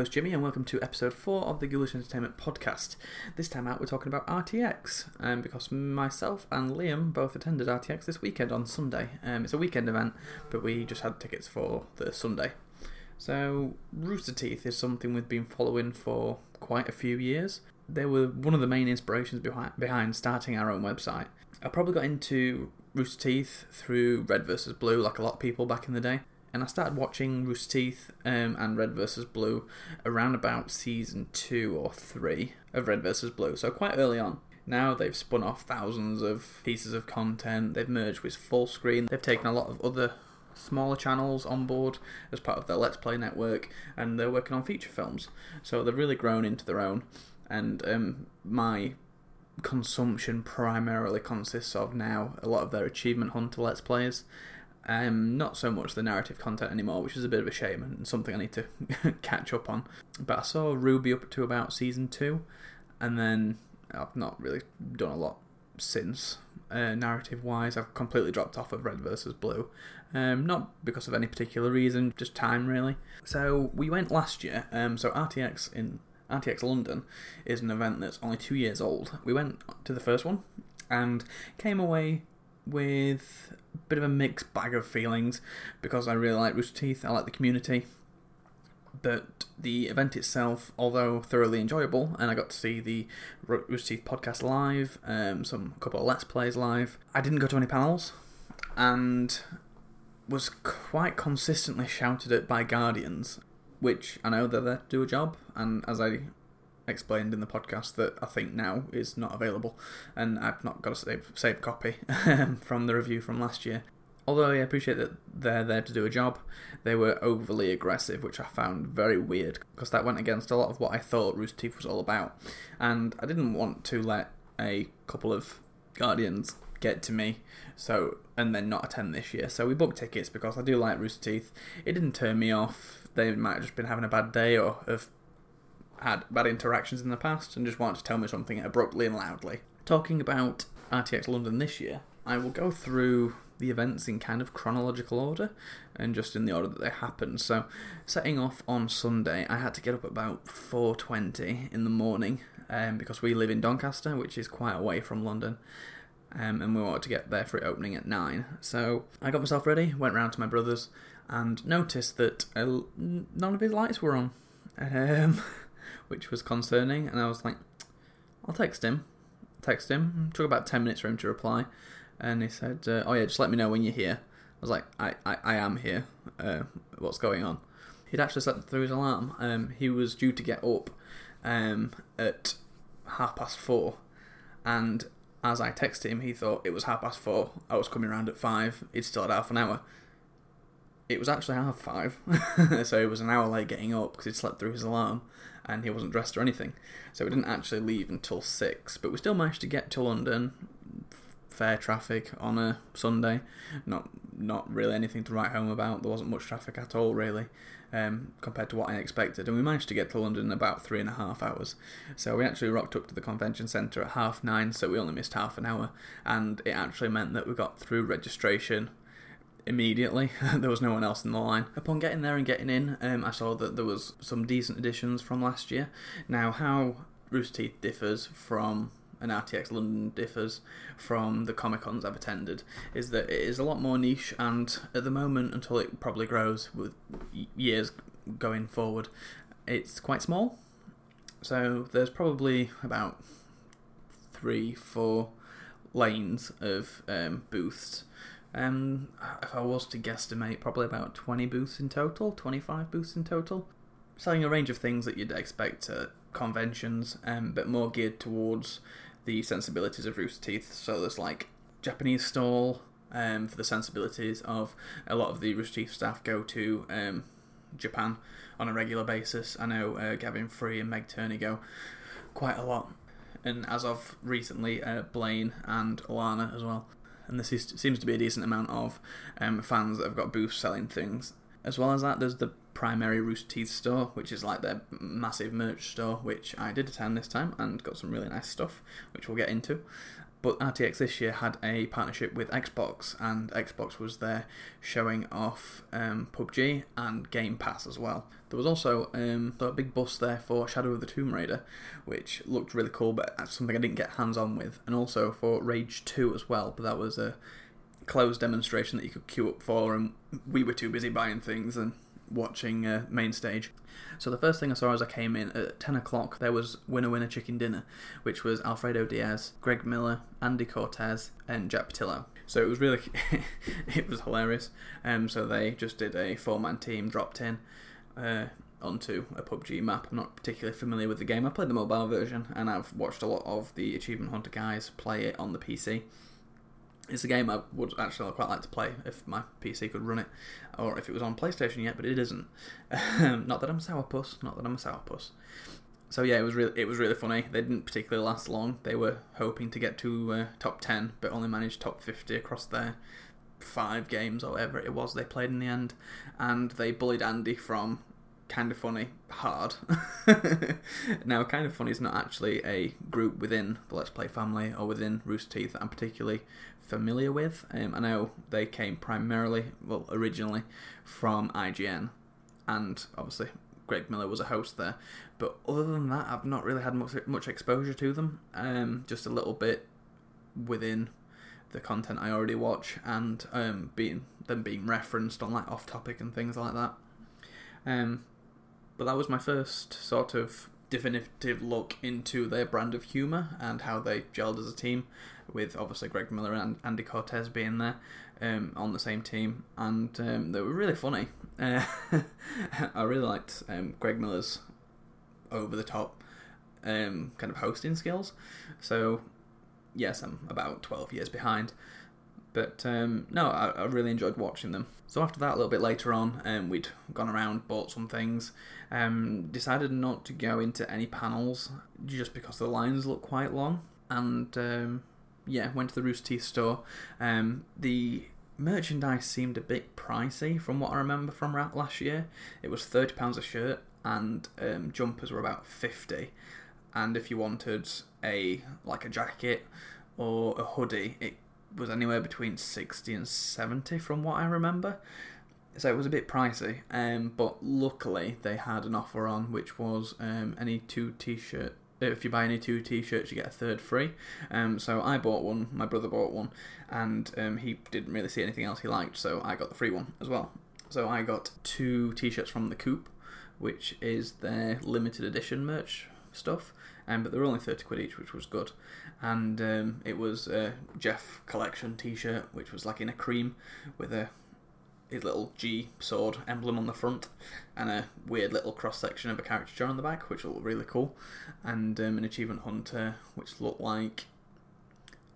host Jimmy, and welcome to episode 4 of the Ghoulish Entertainment podcast. This time out, we're talking about RTX, um, because myself and Liam both attended RTX this weekend on Sunday. Um, it's a weekend event, but we just had tickets for the Sunday. So, Rooster Teeth is something we've been following for quite a few years. They were one of the main inspirations behind, behind starting our own website. I probably got into Rooster Teeth through Red vs. Blue, like a lot of people back in the day and I started watching Rooster Teeth um, and Red vs. Blue around about season two or three of Red vs. Blue, so quite early on. Now they've spun off thousands of pieces of content, they've merged with Fullscreen, they've taken a lot of other smaller channels on board as part of their Let's Play network, and they're working on feature films. So they've really grown into their own, and um, my consumption primarily consists of now a lot of their Achievement Hunter Let's Plays um, not so much the narrative content anymore, which is a bit of a shame and something I need to catch up on. But I saw RWBY up to about season two, and then I've not really done a lot since. Uh, narrative wise, I've completely dropped off of Red versus Blue. Um, not because of any particular reason, just time really. So we went last year. Um, so RTX in RTX London is an event that's only two years old. We went to the first one and came away with a bit of a mixed bag of feelings because I really like Rooster Teeth, I like the community. But the event itself, although thoroughly enjoyable, and I got to see the Rooster Teeth podcast live, um, some couple of Let's Plays live, I didn't go to any panels, and was quite consistently shouted at by Guardians, which I know they're there to do a job, and as I explained in the podcast that I think now is not available, and I've not got a save, save copy um, from the review from last year. Although I appreciate that they're there to do a job, they were overly aggressive, which I found very weird because that went against a lot of what I thought Rooster Teeth was all about. And I didn't want to let a couple of Guardians get to me, so and then not attend this year. So we booked tickets because I do like Rooster Teeth. It didn't turn me off. They might have just been having a bad day or have had bad interactions in the past and just wanted to tell me something abruptly and loudly. Talking about RTX London this year, I will go through the events in kind of chronological order and just in the order that they happened. So, setting off on Sunday, I had to get up about 4:20 in the morning um, because we live in Doncaster, which is quite away from London. Um, and we wanted to get there for it opening at 9. So I got myself ready, went round to my brother's, and noticed that uh, none of his lights were on. Um, which was concerning. And I was like, I'll text him. Text him. It took about 10 minutes for him to reply. And he said, uh, Oh, yeah, just let me know when you're here. I was like, I, I, I am here. Uh, what's going on? He'd actually slept through his alarm. Um, he was due to get up um, at half past four. And as I texted him, he thought it was half past four. I was coming around at five. He'd still had half an hour. It was actually half five. so it was an hour late getting up because he'd slept through his alarm and he wasn't dressed or anything. So we didn't actually leave until six, but we still managed to get to London. Fair traffic on a Sunday, not not really anything to write home about. There wasn't much traffic at all, really, um, compared to what I expected. And we managed to get to London in about three and a half hours. So we actually rocked up to the convention centre at half nine, so we only missed half an hour. And it actually meant that we got through registration immediately. there was no one else in the line. Upon getting there and getting in, um, I saw that there was some decent additions from last year. Now, how Rooster Teeth differs from an RTX London differs from the Comic Cons I've attended is that it is a lot more niche, and at the moment, until it probably grows with years going forward, it's quite small. So there's probably about three, four lanes of um, booths um, if I was to guesstimate, probably about 20 booths in total, 25 booths in total. Selling a range of things that you'd expect at conventions, um, but more geared towards the sensibilities of Rooster Teeth. So there's like Japanese stall um, for the sensibilities of a lot of the Rooster Teeth staff go to um, Japan on a regular basis. I know uh, Gavin Free and Meg Turney go quite a lot. And as of recently, uh, Blaine and Alanah as well and is, seems to be a decent amount of um, fans that have got booths selling things. As well as that, there's the primary Rooster Teeth store, which is like their massive merch store, which I did attend this time and got some really nice stuff, which we'll get into. But RTX this year had a partnership with Xbox, and Xbox was there showing off um, PUBG and Game Pass as well. There was also um, a big bus there for Shadow of the Tomb Raider, which looked really cool, but that's something I didn't get hands on with, and also for Rage 2 as well, but that was a closed demonstration that you could queue up for, and we were too busy buying things and watching uh, main stage. So the first thing I saw as I came in at 10 o'clock, there was Winner Winner Chicken Dinner, which was Alfredo Diaz, Greg Miller, Andy Cortez, and Jack Pattillo. So it was really, it was hilarious. Um, so they just did a four-man team, dropped in uh, onto a PUBG map. I'm not particularly familiar with the game. I played the mobile version, and I've watched a lot of the Achievement Hunter guys play it on the PC it's a game I would actually quite like to play if my PC could run it, or if it was on PlayStation yet, but it isn't. not that I'm a sourpuss, not that I'm a sourpuss. So yeah, it was really it was really funny. They didn't particularly last long. They were hoping to get to uh, top ten, but only managed top fifty across their five games or whatever it was they played in the end. And they bullied Andy from kind of funny hard. now, kind of funny is not actually a group within the Let's Play family or within Rooster Teeth that I'm particularly familiar with. Um, I know they came primarily, well, originally from IGN, and obviously Greg Miller was a host there. But other than that, I've not really had much much exposure to them. Um, just a little bit within the content I already watch, and um, being them being referenced on like off topic and things like that. Um, but that was my first sort of definitive look into their brand of humour and how they gelled as a team, with obviously Greg Miller and Andy Cortez being there um, on the same team, and um, they were really funny. Uh, I really liked um, Greg Miller's over the top um, kind of hosting skills. So, yes, I'm about 12 years behind. But um, no, I, I, really enjoyed watching them. So after that, a little bit later on, um, we'd gone around, bought some things, um, decided not to go into any panels just because the lines look quite long, and um, yeah, went to the Rooster Teeth store. Um, the merchandise seemed a bit pricey from what I remember from last year. It was thirty pounds a shirt, and um, jumpers were about fifty. And if you wanted a like a jacket or a hoodie, it was anywhere between 60 and 70 from what I remember. So it was a bit pricey, um, but luckily they had an offer on which was um, any two t-shirt. If you buy any two t-shirts, you get a third free. Um, so I bought one, my brother bought one, and um, he didn't really see anything else he liked, so I got the free one as well. So I got two t-shirts from the Coop, which is their limited edition merch stuff, um, but they were only 30 quid each, which was good. And um, it was a Geoff collection t shirt, which was like in a cream with a his little G sword emblem on the front and a weird little cross section of a caricature on the back, which looked really cool. And um, an achievement hunter, which looked like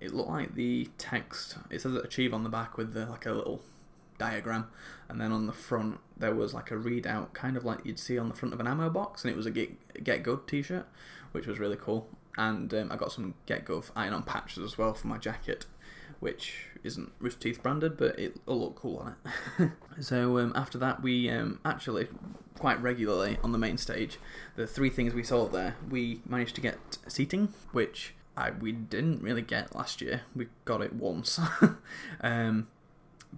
it looked like the text. It says achieve on the back with the, like a little diagram, and then on the front there was like a readout, kind of like you'd see on the front of an ammo box, and it was a Get, Get Good t-shirt, which was really cool. And um, I got some Get Gov iron-on patches as well for my jacket, which isn't Rooster Teeth branded, but it'll look cool on it. so um, after that, we um, actually quite regularly on the main stage, the three things we saw there, we managed to get seating, which I, we didn't really get last year. We got it once. um,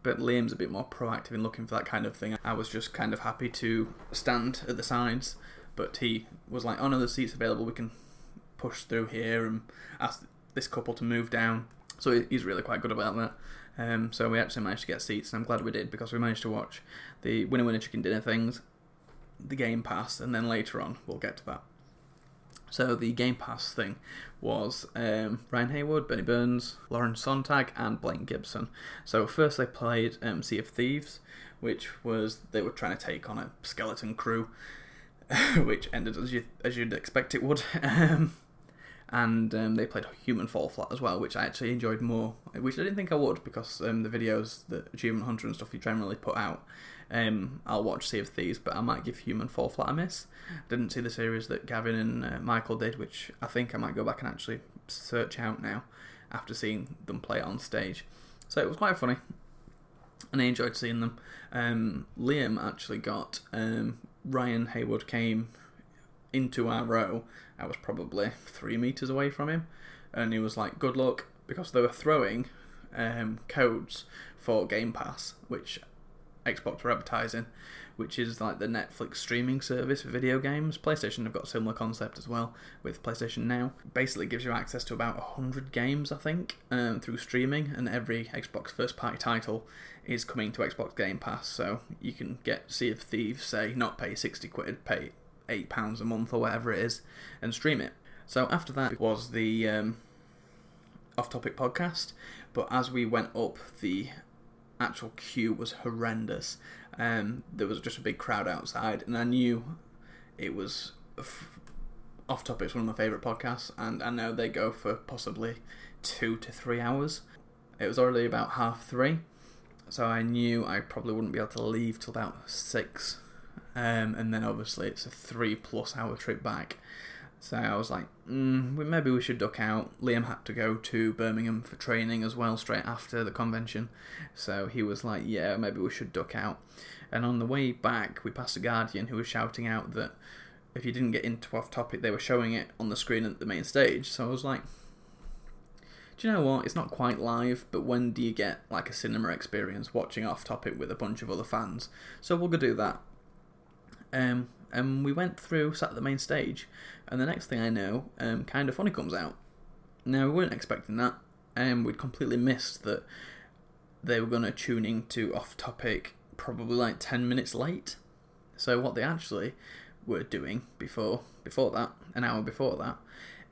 but Liam's a bit more proactive in looking for that kind of thing. I was just kind of happy to stand at the sides but he was like, "Oh no, the seats available. We can push through here and ask this couple to move down." So he's really quite good about that. Um, so we actually managed to get seats, and I'm glad we did because we managed to watch the Winner Winner Chicken Dinner things, the Game Pass, and then later on we'll get to that. So the Game Pass thing was um, Ryan Haywood, Burnie Burns, Lauren Sontag, and Blaine Gibson. So first they played um, Sea of Thieves, which was they were trying to take on a skeleton crew which ended as you as you'd expect it would. Um, and um, they played Human Fall Flat as well, which I actually enjoyed more, which I didn't think I would because um, the videos that Achievement Hunter and stuff you generally put out, um, I'll watch Sea of Thieves, but I might give Human Fall Flat a miss. Didn't see the series that Gavin and uh, Michael did, which I think I might go back and actually search out now after seeing them play on stage. So it was quite funny. and I enjoyed seeing them. Um, Liam actually got um, Ryan Haywood came into our row. I was probably three meters away from him, and he was like, "Good luck," because they were throwing um, codes for Game Pass, which Xbox were advertising, which is like the Netflix streaming service for video games. PlayStation have got a similar concept as well with PlayStation Now. Basically, gives you access to about 100 games, I think, um, through streaming, and every Xbox first party title is coming to Xbox Game Pass. So you can get Sea of Thieves, say, not pay 60 quid, pay £8 a month or whatever it is, and stream it. So after that was the um, off topic podcast, but as we went up the actual queue was horrendous. Um, there was just a big crowd outside, and I knew it was f- off topic. It's one of my favourite podcasts, and I know they go for possibly two to three hours. It was already about half three, so I knew I probably wouldn't be able to leave till about six. Um, and then obviously it's a three plus hour trip back. So I was like, mm, maybe we should duck out. Liam had to go to Birmingham for training as well, straight after the convention. So he was like, yeah, maybe we should duck out. And on the way back, we passed a Guardian who was shouting out that if you didn't get into off topic, they were showing it on the screen at the main stage. So I was like, do you know what? It's not quite live, but when do you get like a cinema experience watching off topic with a bunch of other fans? So we'll go do that. Um, and we went through, sat at the main stage, and the next thing I know, um, Kind of Funny comes out. Now, we weren't expecting that, and we'd completely missed that they were going to tune into Off Topic probably like 10 minutes late. So, what they actually were doing before before that, an hour before that,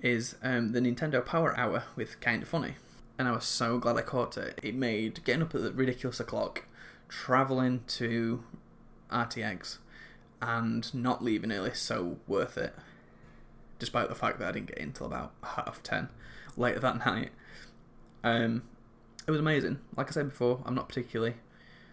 is um, the Nintendo Power Hour with Kind of Funny. And I was so glad I caught it. It made getting up at the ridiculous o'clock, travelling to RTX, and not leaving early so worth it. Despite the fact that I didn't get in until about half ten later that night. Um, it was amazing. Like I said before, I'm not particularly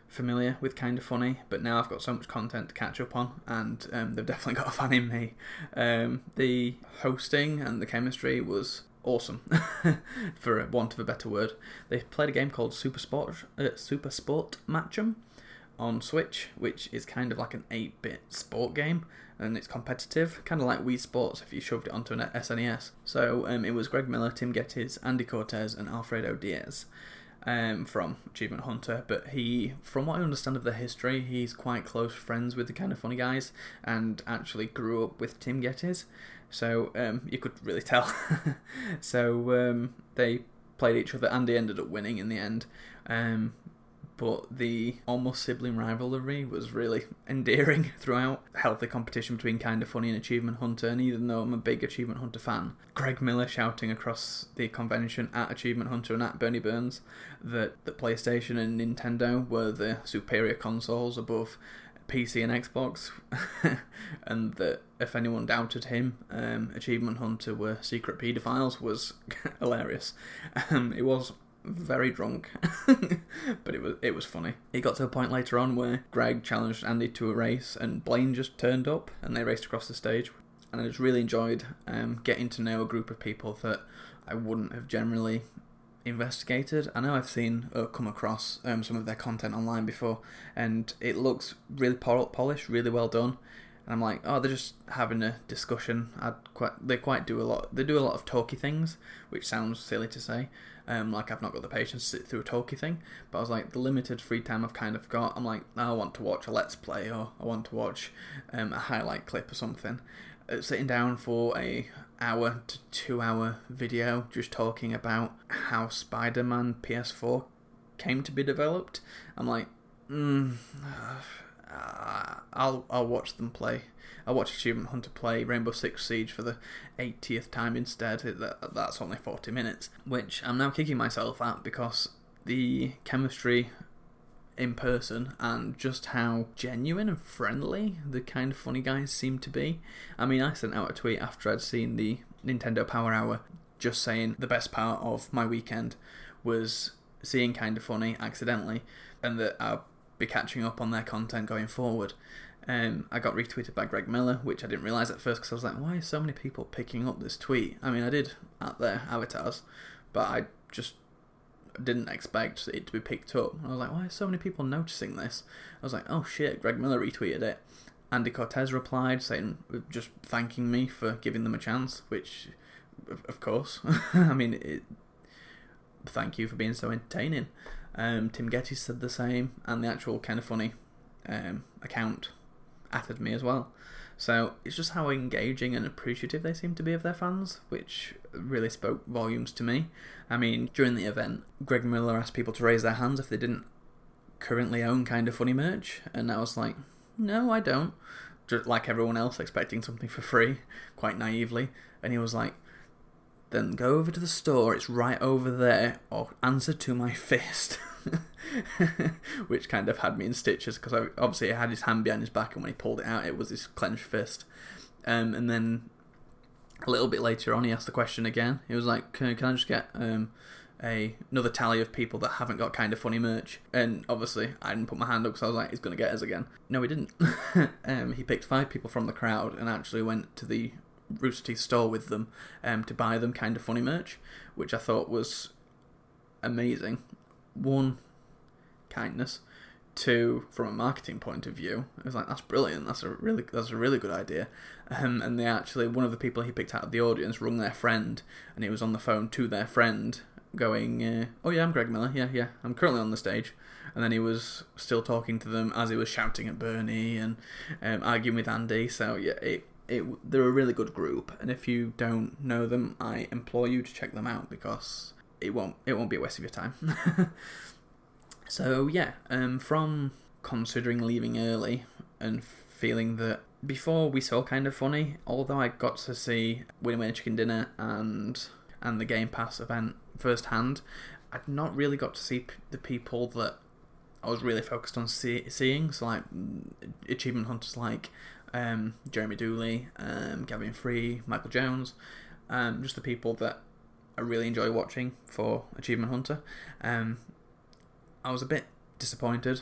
familiar with Kind of Funny, but now I've got so much content to catch up on, and um, they've definitely got a fan in me. Um, the hosting and the chemistry was awesome, for want of a better word. They played a game called Super Sport, uh, Super Sport Match'em, on Switch, which is kind of like an 8 bit sport game and it's competitive, kind of like Wii Sports if you shoved it onto an SNES. So um, it was Greg Miller, Tim Gettys, Andy Cortez, and Alfredo Diaz. Um, from Achievement Hunter, but he, from what I understand of the history, he's quite close friends with the kind of funny guys, and actually grew up with Tim Gettys, so um, you could really tell. so um, they played each other. and Andy ended up winning in the end, um, but the almost sibling rivalry was really endearing throughout. Healthy competition between Kinda Funny and Achievement Hunter, and even though I'm a big Achievement Hunter fan, Greg Miller shouting across the convention at Achievement Hunter and at Burnie Burns that, that PlayStation and Nintendo were the superior consoles above PC and Xbox, and that if anyone doubted him, um, Achievement Hunter were secret paedophiles was hilarious. Um, it was very drunk, but it was it was funny. It got to a point later on where Greg challenged Andy to a race, and Blaine just turned up, and they raced across the stage. And I just really enjoyed um, getting to know a group of people that I wouldn't have generally investigated. I know I've seen or come across um, some of their content online before, and it looks really polished, really well done. And I'm like, oh, they're just having a discussion. I'd quite, they quite do a lot. They do a lot of talky things, which sounds silly to say, um, like I've not got the patience to sit through a talky thing. But I was like, the limited free time I've kind of got, I'm like, I want to watch a let's play or I want to watch um, a highlight clip or something. Uh, sitting down for a hour to two hour video just talking about how Spider-Man PS4 came to be developed. I'm like, mm, uh, I'll I'll watch them play. I'll watch Achievement Hunter play Rainbow Six Siege for the 80th time instead. That, that's only 40 minutes, which I'm now kicking myself at because the chemistry in person and just how genuine and friendly the kind of funny guys seem to be. I mean, I sent out a tweet after I'd seen the Nintendo Power Hour just saying the best part of my weekend was seeing kind of funny accidentally and that I'll be catching up on their content going forward. Um, I got retweeted by Greg Miller, which I didn't realise at first because I was like, why are so many people picking up this tweet? I mean, I did at their avatars, but I just didn't expect it to be picked up. I was like, why are so many people noticing this? I was like, oh shit, Greg Miller retweeted it. Andy Cortez replied saying, just thanking me for giving them a chance, which, of course, I mean, it, thank you for being so entertaining. Um, Tim Gettys said the same, and the actual kind of funny um, account added me as well. So it's just how engaging and appreciative they seem to be of their fans, which really spoke volumes to me. I mean, during the event, Greg Miller asked people to raise their hands if they didn't currently own kind of funny merch, and I was like, no, I don't. Just like everyone else, expecting something for free, quite naively. And he was like, then go over to the store, it's right over there, or answer to my fist. which kind of had me in stitches because obviously he had his hand behind his back, and when he pulled it out, it was his clenched fist. Um, and then a little bit later on, he asked the question again. He was like, "Can, can I just get um, a another tally of people that haven't got kind of funny merch?" And obviously, I didn't put my hand up because I was like, "He's gonna get us again." No, he didn't. um, he picked five people from the crowd and actually went to the Rooster Teeth store with them um, to buy them kind of funny merch, which I thought was amazing. One, kindness. Two, from a marketing point of view, it was like that's brilliant. That's a really that's a really good idea. Um, and they actually one of the people he picked out of the audience rung their friend, and he was on the phone to their friend, going, uh, "Oh yeah, I'm Greg Miller. Yeah, yeah, I'm currently on the stage." And then he was still talking to them as he was shouting at Burnie and um, arguing with Andy. So yeah, it it, they're a really good group, and if you don't know them, I implore you to check them out because it won't it won't be a waste of your time. So yeah, um, from considering leaving early and feeling that before we saw kind of funny, although I got to see Winner Winner Chicken Dinner and and the Game Pass event firsthand, I'd not really got to see p- the people that I was really focused on see- seeing. So like achievement hunters like um, Jeremy Dooley, um, Gavin Free, Michael Jones, um, just the people that I really enjoy watching for Achievement Hunter. Um, I was a bit disappointed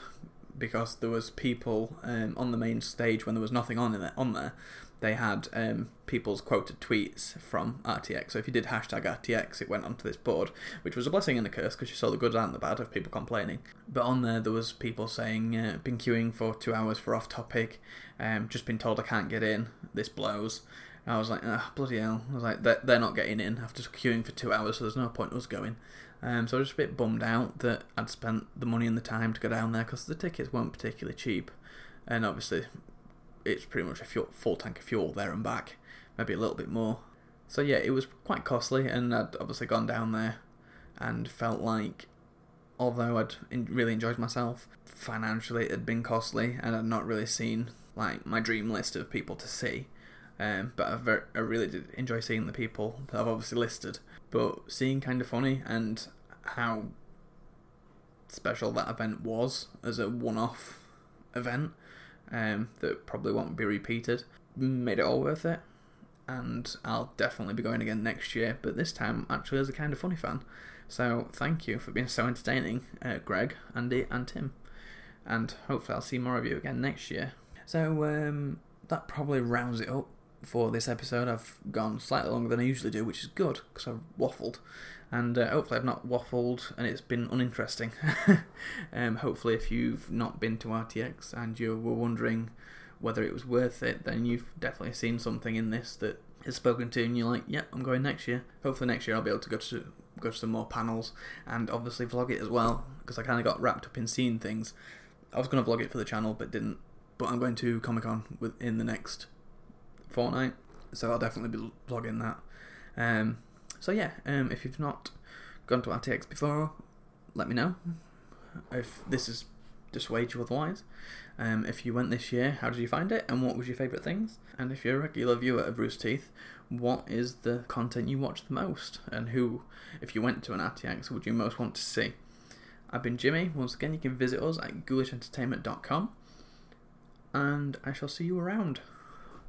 because there was people um, on the main stage when there was nothing on in it, on there. They had um, people's quoted tweets from RTX. So if you did hashtag RTX, it went onto this board, which was a blessing and a curse because you saw the good and the bad of people complaining. But on there, there was people saying, uh, "Been queuing for two hours for off topic. Um, just been told I can't get in. This blows." I was like, oh, bloody hell. I was like, they're, they're not getting in after queuing for two hours, so there's no point us going. Um, so I was just a bit bummed out that I'd spent the money and the time to go down there because the tickets weren't particularly cheap, and obviously it's pretty much a fuel, full tank of fuel there and back, maybe a little bit more. So yeah, it was quite costly, and I'd obviously gone down there and felt like, although I'd really enjoyed myself, financially it had been costly, and I'd not really seen like my dream list of people to see. Um, but I, I really did enjoy seeing the people that I've obviously listed but seeing kind of funny and how special that event was as a one-off event um, that probably won't be repeated. Made it all worth it. And I'll definitely be going again next year but this time actually as a kind of funny fan. So thank you for being so entertaining uh, Greg Andy and Tim. And hopefully I'll see more of you again next year. So um, that probably rounds it up for this episode. I've gone slightly longer than I usually do, which is good because I've waffled. And uh, hopefully, I've not waffled and it's been uninteresting. um, hopefully, if you've not been to RTX and you were wondering whether it was worth it, then you've definitely seen something in this that has spoken to, you, and you're like, "Yep, yeah, I'm going next year." Hopefully, next year I'll be able to go to go to some more panels and obviously vlog it as well because I kind of got wrapped up in seeing things. I was going to vlog it for the channel, but didn't. But I'm going to Comic Con in the next fortnight, so I'll definitely be vlogging that. Um, so yeah, um, if you've not gone to RTX before, let me know if this is dissuade you otherwise. Um, if you went this year, how did you find it, and what was your favourite things? And if you're a regular viewer of Rooster Teeth, what is the content you watch the most, and who, if you went to an RTX, would you most want to see? I've been Jimmy. Once again, you can visit us at ghoulishentertainment.com, and I shall see you around.